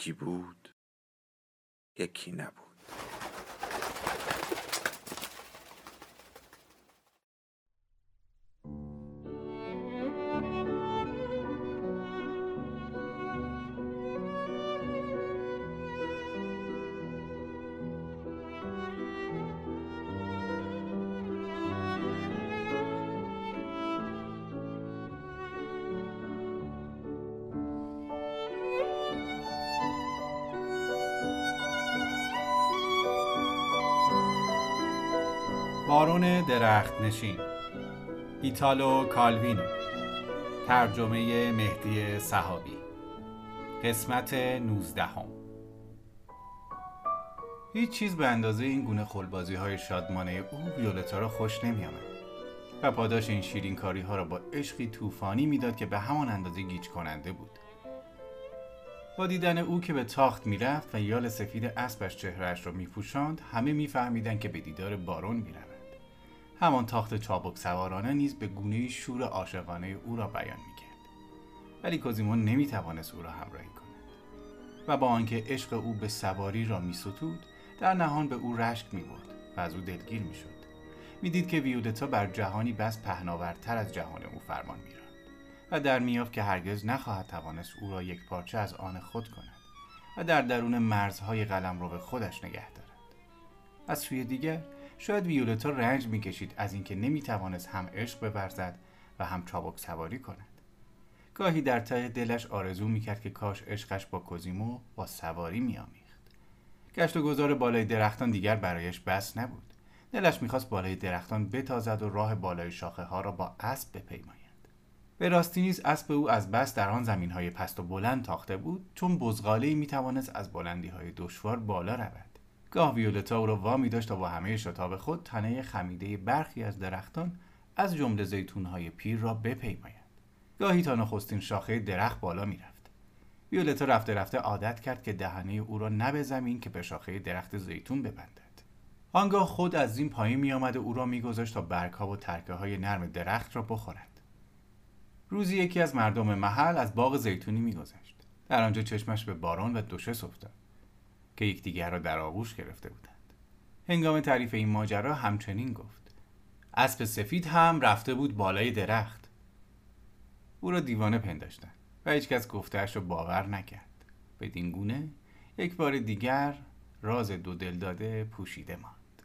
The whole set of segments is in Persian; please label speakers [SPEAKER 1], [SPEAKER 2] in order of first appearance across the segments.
[SPEAKER 1] یکی بود یکی نبود.
[SPEAKER 2] بارون درخت نشین. ایتالو کالوینو. ترجمه مهدی صحابی. قسمت 19 هم. هیچ چیز به اندازه این گونه خلبازی های شادمانه او ویولتا را خوش نمی آمد و پاداش این شیرین کاری ها را با عشقی طوفانی می‌داد که به همان اندازه گیج کننده بود. با دیدن او که به تاخت می‌رفت و یال سفید اسبش چهره‌اش را میپوشاند همه میفهمیدند که به دیدار بارون می‌رود همان تاخت چابک سوارانه نیز به گونه شور عاشقانه او را بیان می‌کرد. ولی کوزیمون نمی‌توانست او را همراهی کند و با آنکه عشق او به سواری را میستود در نهان به او رشک می‌برد و از او دلگیر می‌شد. می‌دید که ویولتا بر جهانی بس پهناورتر از جهان او فرمان میراند و در میافت که هرگز نخواهد توانست او را یک پارچه از آن خود کند و در درون مرزهای قلم رو به خودش نگه دارد. از سوی دیگر شاید ویولتا رنج می‌کشید از اینکه نمی‌توانست هم عشق بورزد و هم چابک سواری کند. گاهی در ته دلش آرزو می‌کرد که کاش عشقش با کوزیمو با سواری میآمیخت. گشت و گذار بالای درختان دیگر برایش بس نبود. دلش می‌خواست بالای درختان بتازد و راه بالای شاخه ها را با اسب بپیماید. به راستی نیز اسب او از بس در آن زمین های پست و بلند تاخته بود چون بزغاله می توانست از بلندی های دشوار بالا رود. گاه ویولتا او را وامی داشت تا با همه شتاب خود تنه خمیده برخی از درختان از جمله زیتونهای پیر را بپیماید. گاهی تا نخستین شاخه درخت بالا می‌رفت. ویولتا رفته رفته عادت کرد که دهنه او را نه به زمین که به شاخه درخت زیتون ببندد. آنگاه خود از این پایین میآمد و او را میگذاشت تا برگها و ترکه های نرم درخت را بخورد. روزی یکی از مردم محل از باغ زیتونی میگذشت. در آنجا چشمش به باران و دوشس افتاد که یکدیگر را در آغوش گرفته بودند. هنگام تعریف این ماجرا همچنین گفت. اسب سفید هم رفته بود بالای درخت. او را دیوانه پنداشتند و هیچکس گفتهاش را باور نکرد. بدین گونه یک بار دیگر راز دو دل داده پوشیده ماند.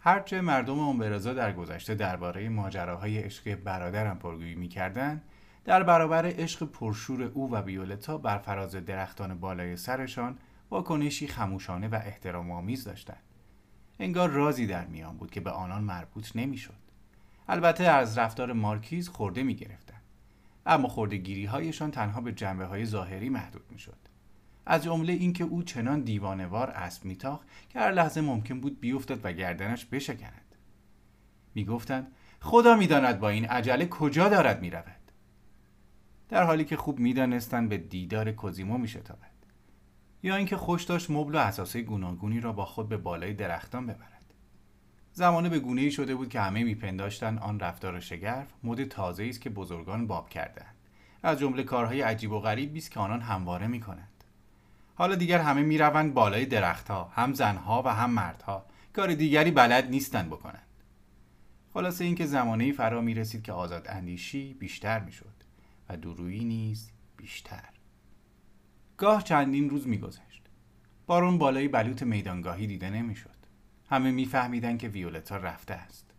[SPEAKER 2] هرچه مردم امبرازا در گذشته درباره ماجراهای عشقی برادرم پرگویی می‌کردند در برابر عشق پرشور او و ویولتا بر فراز درختان بالای سرشان واکنشی خموشانه و احترام آمیز داشتند. انگار رازی در میان بود که به آنان مربوط نمی‌شد. البته از رفتار مارکیز خورده می گرفتن. اما خورده هایشان تنها به جنبه های ظاهری محدود می شد. از جمله اینکه او چنان دیوانوار اسب میتاخت که هر لحظه ممکن بود بیفتد و گردنش بشکند. می‌گفتند خدا می‌داند با این عجله کجا دارد می‌رود. در حالی که خوب می‌دانستند به دیدار کوزیمو میشتابد. یا اینکه خوش داشت مبل و اساسه گوناگونی را با خود به بالای درختان ببرد. زمانه به گونه ای شده بود که همه میپنداشتند آن رفتار شگرف مد تازه است که بزرگان باب کردند از جمله کارهای عجیب و غریبی است که آنان همواره می‌کنند. حالا دیگر همه می‌روند بالای درختها هم زنها و هم مردها. کار دیگری بلد نیستند بکنند. خلاصه اینکه زمانه ای فرا می رسید که آزاد اندیشی بیشتر می‌شد و درویی نیز بیشتر. گاه چندین روز میگذشت. بارون بالای بلوط میدانگاهی دیده نمی‌شد. همه میفهمیدند که ویولتا رفته است.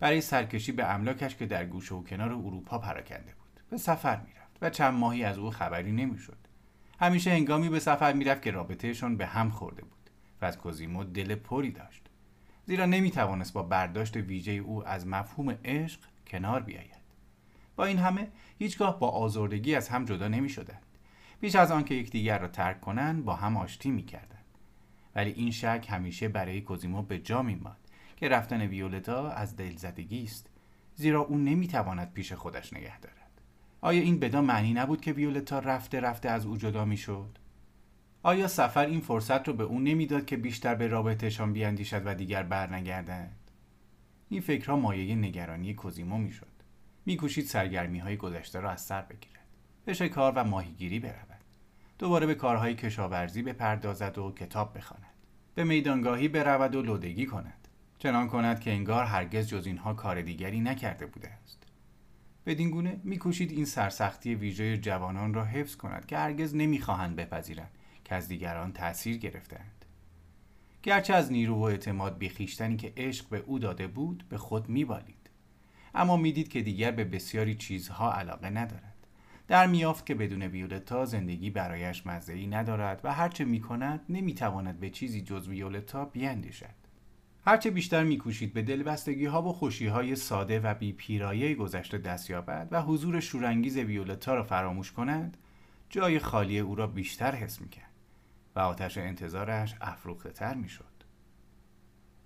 [SPEAKER 2] برای سرکشی به املاکش که در گوشه و کنار اروپا پراکنده بود. به سفر می‌رفت و چند ماهی از او خبری نمی‌شد. همیشه هنگامی به سفر می‌رفت که رابطهشان به هم خورده بود و از کوزیمو دل پری داشت. زیرا نمی‌توانست با برداشت ویژه او از مفهوم عشق کنار بیاید. با این همه هیچگاه با آزردگی از هم جدا نمی بیش از آنکه یکدیگر را ترک کنند با هم آشتی می کردند. ولی این شک همیشه برای کوزیمو به جا می ماند که رفتن ویولتا از دلزدگی است زیرا او نمی‌تواند پیش خودش نگه دارد. آیا این بدا معنی نبود که ویولتا رفته رفته از او جدا می‌شد؟ آیا سفر این فرصت رو به او نمی‌داد که بیشتر به رابطهشان بیاندیشد و دیگر برنگردند این فکرها مایه نگرانی کوزیمو می‌شد. میکوشید سرگرمی های گذشته را از سر بگیرد. به شکار و ماهیگیری برود. دوباره به کارهای کشاورزی بپردازد و کتاب بخواند. به میدانگاهی برود و لودگی کند. چنان کند که انگار هرگز جز اینها کار دیگری نکرده بوده است. بدین گونه میکوشید این سرسختی ویژه جوانان را حفظ کند که هرگز نمی‌خواهند بپذیرند که از دیگران تأثیر گرفتند گرچه از نیرو و اعتماد بیخیشتنی که عشق به او داده بود به خود میبالید. اما می‌دید که دیگر به بسیاری چیزها علاقه ندارد. در میافت که بدون ویولتا زندگی برایش مزهی ندارد و هرچه می‌کند نمی‌تواند به چیزی جز ویولتا بیاندیشد. هرچه بیشتر میکوشید به دلبستگی ها و خوشی های ساده و بی پیرایه گذشته دست یابد و حضور شورانگیز ویولتا را فراموش کند جای خالی او را بیشتر حس می‌کرد و آتش انتظارش افروخته تر می‌شد.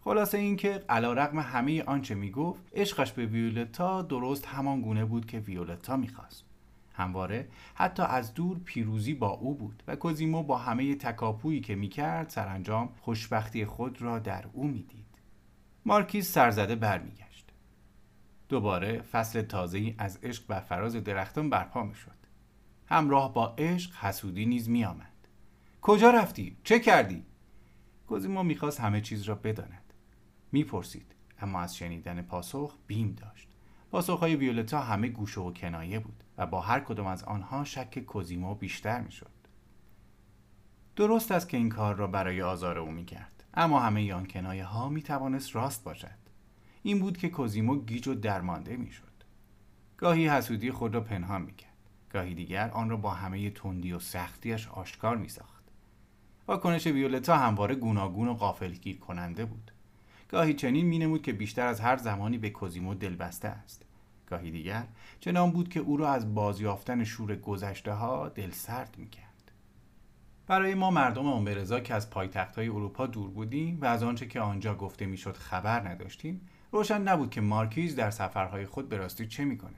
[SPEAKER 2] خلاصه اینکه علا رقم همه آنچه می‌گفت عشقش به ویولتا درست همان گونه بود که ویولتا می‌خواست. همواره حتی از دور پیروزی با او بود و کوزیمو با همه تکاپویی که می‌کرد سرانجام خوشبختی خود را در او می‌دید. مارکیز سرزده برمیگشت. دوباره فصل تازه‌ای از عشق و فراز درختان برپا می‌شد. همراه با عشق حسودی نیز میآمد. کجا رفتی؟ چه کردی? کوزیمو می‌خواست همه چیز را بداند. می‌پرسید اما از شنیدن پاسخ بیم داشت. پاسخهای ویولتا همه گوشه و کنایه بود و با هر کدام از آنها شک کوزیمو بیشتر می‌شد. درست است که این کار را برای آزار او می‌کرد اما همه آن کنایه ها می توانست راست باشد. این بود که کوزیمو گیج و درمانده می شد گاهی حسودی خود را پنهان می کرد گاهی دیگر آن را با همه تندی و سختیش آشکار می ساخت واکنش ویولتا همواره گوناگون و غافلگیر کننده بود. گاهی چنین می نمود که بیشتر از هر زمانی به کوزیمو دلبسته است. گاهی دیگر چنان بود که او را از بازیافتن شور گذشته ها دل سرد می کرد. برای ما مردم امبرزا که از پایتختهای اروپا دور بودیم و از آنچه که آنجا گفته می‌شد خبر نداشتیم روشن نبود که مارکیز در سفرهای خود به راستی چه می‌کند.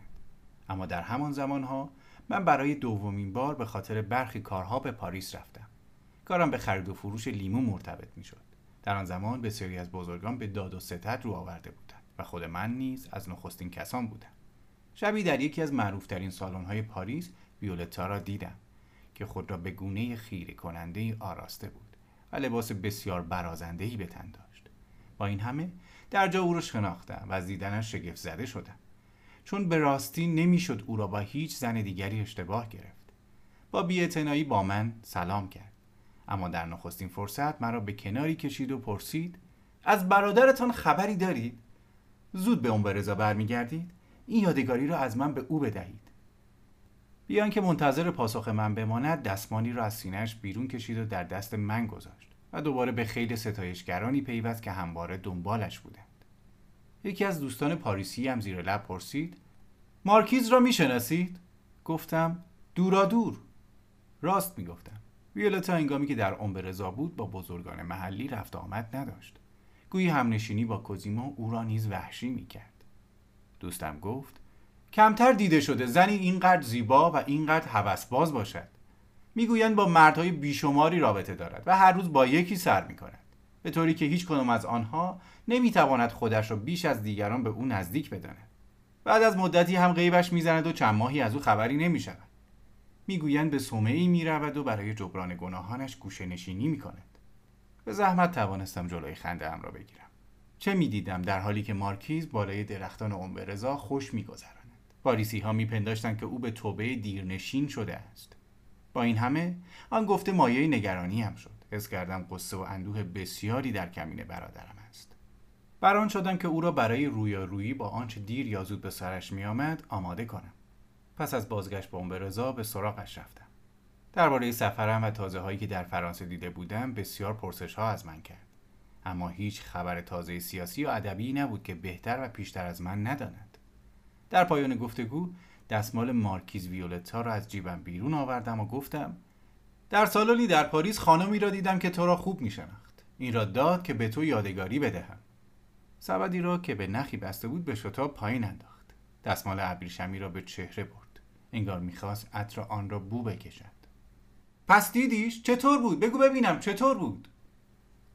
[SPEAKER 2] اما در همان زمانها من برای دومین بار به خاطر برخی کارها به پاریس رفتم. کارم به خرید و فروش لیمو مرتبط می‌شد. در آن زمان بسیاری از بزرگان به داد و ستد رو آورده بودند و خود من نیز از نخستین کسان بودم. شبی در یکی از معروفترین سالن‌های پاریس ویولتا را دیدم که خود را به گونه خیره کننده آراسته بود و لباس بسیار برازنده ای به تن داشت. با این همه در جا او را شناختم و از دیدنش شگفت زده شدم. چون به راستی نمی‌شد او را با هیچ زن دیگری اشتباه گرفت. با بیاعتنایی با من سلام کرد. اما در نخستین فرصت مرا به کناری کشید و پرسید از برادرتان خبری دارید؟ زود به اون برزا برمیگردید این یادگاری را از من به او بدهید. بیان که منتظر پاسخ من بماند دستمانی را از سینهش بیرون کشید و در دست من گذاشت و دوباره به خیلی ستایشگرانی پیوست که همواره دنبالش بودند. یکی از دوستان پاریسی هم زیر لب پرسید مارکیز را می‌شناسید؟ گفتم دورا دور. راست می‌گفتم. ویولتا انگامی که در رضا بود با بزرگان محلی رفت آمد نداشت. گویی همنشینی با کوزیمو او را نیز وحشی می‌کرد. دوستم گفت کمتر دیده شده. زنی اینقدر زیبا و اینقدر هوسباز باشد. می‌گویند با مردهای بیشماری رابطه دارد و هر روز با یکی سر می‌کند. به طوری که هیچ کدام از آنها نمی‌تواند خودش را بیش از دیگران به او نزدیک بداند. بعد از مدتی هم غیبش می‌زند و چند ماهی از او خبری نمی‌شود. می‌گویند به سومه ای می‌رود و برای جبران گناهانش گوشه نشینی می‌کند. به زحمت توانستم جلوی خنده ام را بگیرم. چه می‌دیدم؟ در حالی که مارکیز بالای درختان عمر خوش میگذرد پاریسی ها میپنداشتند که او به توبه دیرنشین شده است. با این همه آن گفته مایه نگرانی هم شد. حس کردم قصه و اندوه بسیاری در کمین برادرم است. بران شدم که او را برای رویارویی با آنچه دیر یا زود به سرش میآمد آماده کنم. پس از بازگشت به رضا به سراغش رفتم. درباره سفرم و تازه هایی که در فرانسه دیده بودم بسیار پرسش ها از من کرد. اما هیچ خبر تازه سیاسی و ادبی نبود که بهتر و پیشتر از من نداند. در پایان گفتگو دستمال مارکیز ویولتا را از جیبم بیرون آوردم و گفتم در سالانی در پاریس خانمی را دیدم که تو را خوب میشناخت. این را داد که به تو یادگاری بدهم. سبدی را که به نخی بسته بود به شتاب پایین انداخت. دستمال ابریشمی را به چهره برد. انگار می‌خواست عطر آن را بو بکشد. پس دیدیش؟ چطور بود؟ بگو ببینم چطور بود؟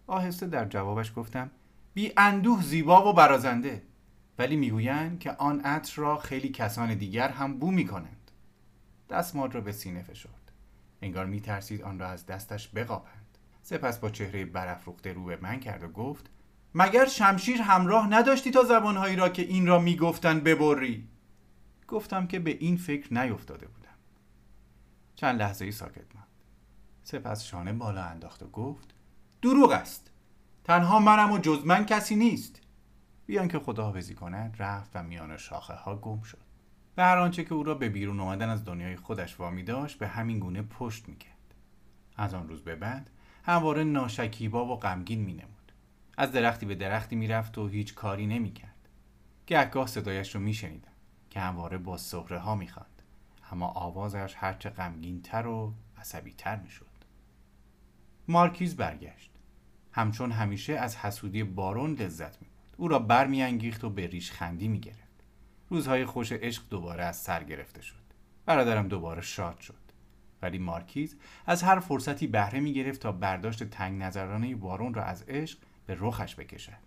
[SPEAKER 2] آهسته در جوابش گفتم بی اندوه زیبا و برازنده. ولی می‌گویند که آن عطر را خیلی کسان دیگر هم بو می‌کنند. دستمال را به سینه فشرد. انگار میترسید آن را از دستش بقاپند. سپس با چهره برافروخته رو به من کرد و گفت مگر شمشیر همراه نداشتی تا زبانهایی را که این را می‌گفتند ببری؟ گفتم که به این فکر نیفتاده بودم. چند لحظه ای ساکت ماند. سپس شانه بالا انداخت و گفت دروغ است. تنها منم و جز من کسی نیست. بیان که خداحافظی کند رفت و میان شاخه ها گم شد. به هر آنچه که او را به بیرون آمدن از دنیای خودش وامی داشت به همین گونه پشت می‌کرد. از آن روز به بعد همواره ناشکیبا و غمگین مینمود. از درختی به درختی می‌رفت و هیچ کاری نمی‌کرد. گهگاه صدایش رو میشنیدم. که همواره با سهره ها می‌خواند اما آوازش هرچه غمگین تر و عصبی تر می‌شد مارکیز برگشت همچون همیشه از حسودی بارون لذت می او را برمیانگیخت و به ریش خندی می گرفت. روزهای خوش عشق دوباره از سر گرفته شد. برادرم دوباره شاد شد. ولی مارکیز از هر فرصتی بهره می گرفت تا برداشت تنگ نظرانه بارون را از عشق به رخش بکشد.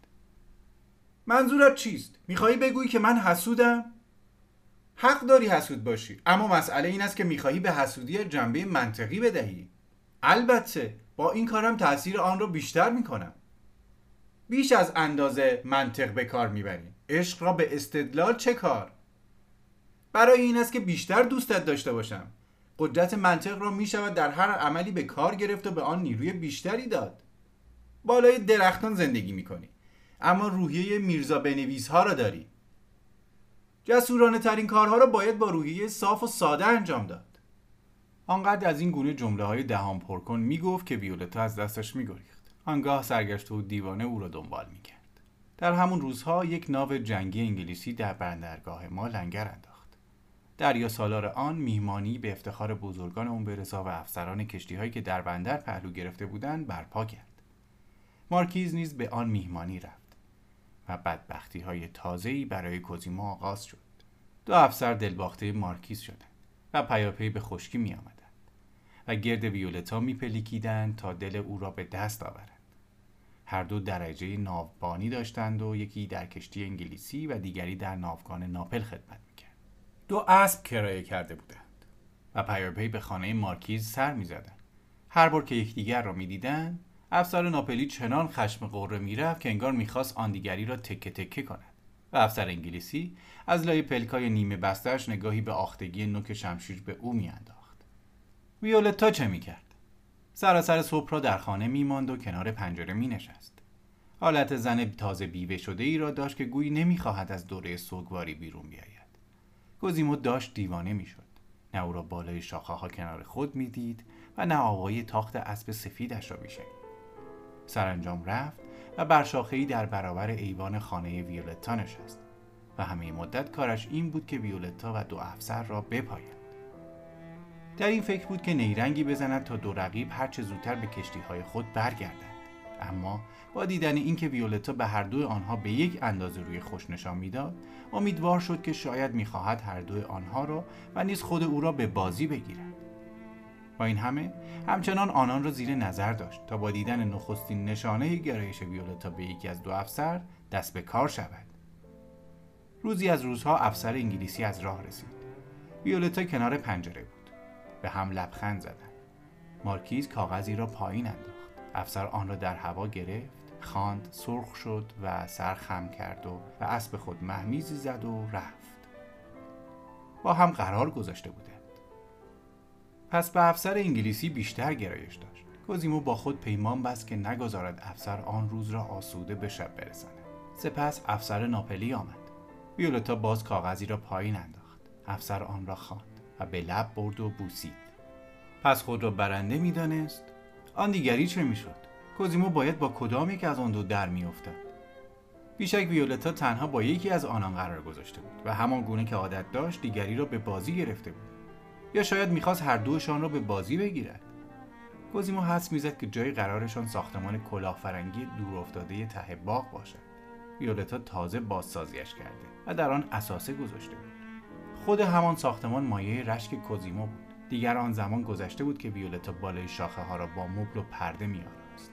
[SPEAKER 2] منظورت چیست؟ می‌خواهی بگویی که من حسودم؟ حق داری حسود باشی. اما مسئله این است که می‌خواهی به حسودی جنبه منطقی بدهی. البته با این کارم تاثیر آن را بیشتر می‌کنم. بیش از اندازه منطق به کار می‌بری. عشق را به استدلال چه کار؟ برای این است که بیشتر دوستت داشته باشم. قدرت منطق را می‌شود در هر عملی به کار گرفت و به آن نیروی بیشتری داد. بالای درختان زندگی می‌کنی. اما روحیه میرزا بنویس ها را داری. جسورانه ترین کارها را باید با روحیه صاف و ساده انجام داد. آنقدر از این گونه جمله های دهان پرکن می‌گفت که ویولتا از دستش میگریخت. آنگاه سرگشته و دیوانه او را دنبال می‌کرد. در همون روزها یک ناو جنگی انگلیسی در بندرگاه ما لنگر انداخت. دریا سالار آن میهمانی به افتخار بزرگان اون برسا و افسران کشتی هایی که در بندر پهلو گرفته بودند برپا کرد. مارکیز نیز به آن میهمانی رفت. و بدبختی های تازه‌ای برای کوزیما آغاز شد. دو افسر دلباخته مارکیز شدند و پیاپی به خشکی می آمدند و گرد ویولتا میپلیکیدند تا دل او را به دست آورند. هر دو درجه ناوبانی داشتند و یکی در کشتی انگلیسی و دیگری در ناوگان ناپل خدمت می‌کرد. دو اسب کرایه کرده بودند و پیاپی به خانه مارکیز سر می‌زدند. هر بار که یکدیگر را می‌دیدند افسر ناپلی چنان خشم قره می‌رفت که انگار می‌خواست آن دیگری را تکه تکه کند و افسر انگلیسی از لای پلکای نیمه بستش نگاهی به آختگی نوک شمشیر به او میانداخت ویولتا چه می‌کرد سراسر صبح را در خانه میماند و کنار پنجره می نشست. حالت زن تازه بیوه شده ای را داشت که گویی نمی‌خواهد از دوره سوگواری بیرون بیاید. گزیمو داشت دیوانه می‌شد. نه او را بالای شاخه ها کنار خود می‌دید و نه آقای تاخت اسب سفیدش را میشنید. سرانجام رفت و بر ای در برابر ایوان خانه ویولتا نشست و همه مدت کارش این بود که ویولتا و دو افسر را بپاید. در این فکر بود که نیرنگی بزند تا دو رقیب هرچه زودتر به کشتی های خود برگردند اما با دیدن اینکه ویولتا به هر دو آنها به یک اندازه روی خوش نشان می‌داد امیدوار شد که شاید می‌خواهد هر دو آنها را و نیز خود او را به بازی بگیرد با این همه همچنان آنان را زیر نظر داشت تا با دیدن نخستین نشانه گرایش ویولتا به یکی از دو افسر دست به کار شود. روزی از روزها افسر انگلیسی از راه رسید. ویولتا کنار پنجره بود. به هم لبخند زدند. مارکیز کاغذی را پایین انداخت. افسر آن را در هوا گرفت خواند سرخ شد و سر خم کرد و به اسب خود مهمیزی زد و رفت. با هم قرار گذاشته بودند. پس به افسر انگلیسی بیشتر گرایش داشت. کوزیمو با خود پیمان بست که نگذارد افسر آن روز را آسوده به شب برساند. سپس افسر ناپلی آمد. ویولتا باز کاغذی را پایین انداخت. افسر آن را خواند و به لب برد و بوسید. پس خود را برنده می‌دانست؟ آن دیگری چه می‌شد؟ کوزیمو باید با کدام یک از آن دو در میافتد؟ بیشک ویولتا تنها با یکی از آنان قرار گذاشته بود و همان گونه که عادت داشت دیگری را به بازی گرفته بود. یا شاید می‌خواست هر دوشان را به بازی بگیرد کوزیمو حس می‌زد که جای قرارشان ساختمان کلاهفرنگی دورافتاده ته باغ باشد ویولتا تازه بازسازیش کرده و در آن اساسه گذاشته بود. خود همان ساختمان مایه رشک کوزیمو بود. دیگر آن زمان گذشته بود که ویولتا بالای شاخه ها را با مبل و پرده میآراست.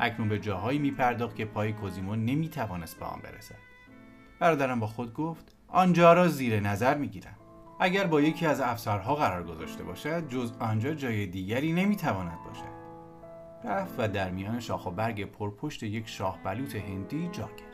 [SPEAKER 2] اکنون به جاهایی میپرداخت که پای کوزیمو نمی‌توانست به آن برسد. برادرم با خود گفت آنجا را زیر نظر می‌گیرم. اگر با یکی از افسرها قرار گذاشته باشد جز آنجا جای دیگری نمی‌تواند باشد. رفت و در میان شاخ و برگ پرپشت یک شاه بلوط هندی جا گرفت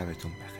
[SPEAKER 1] شبتون بخیر.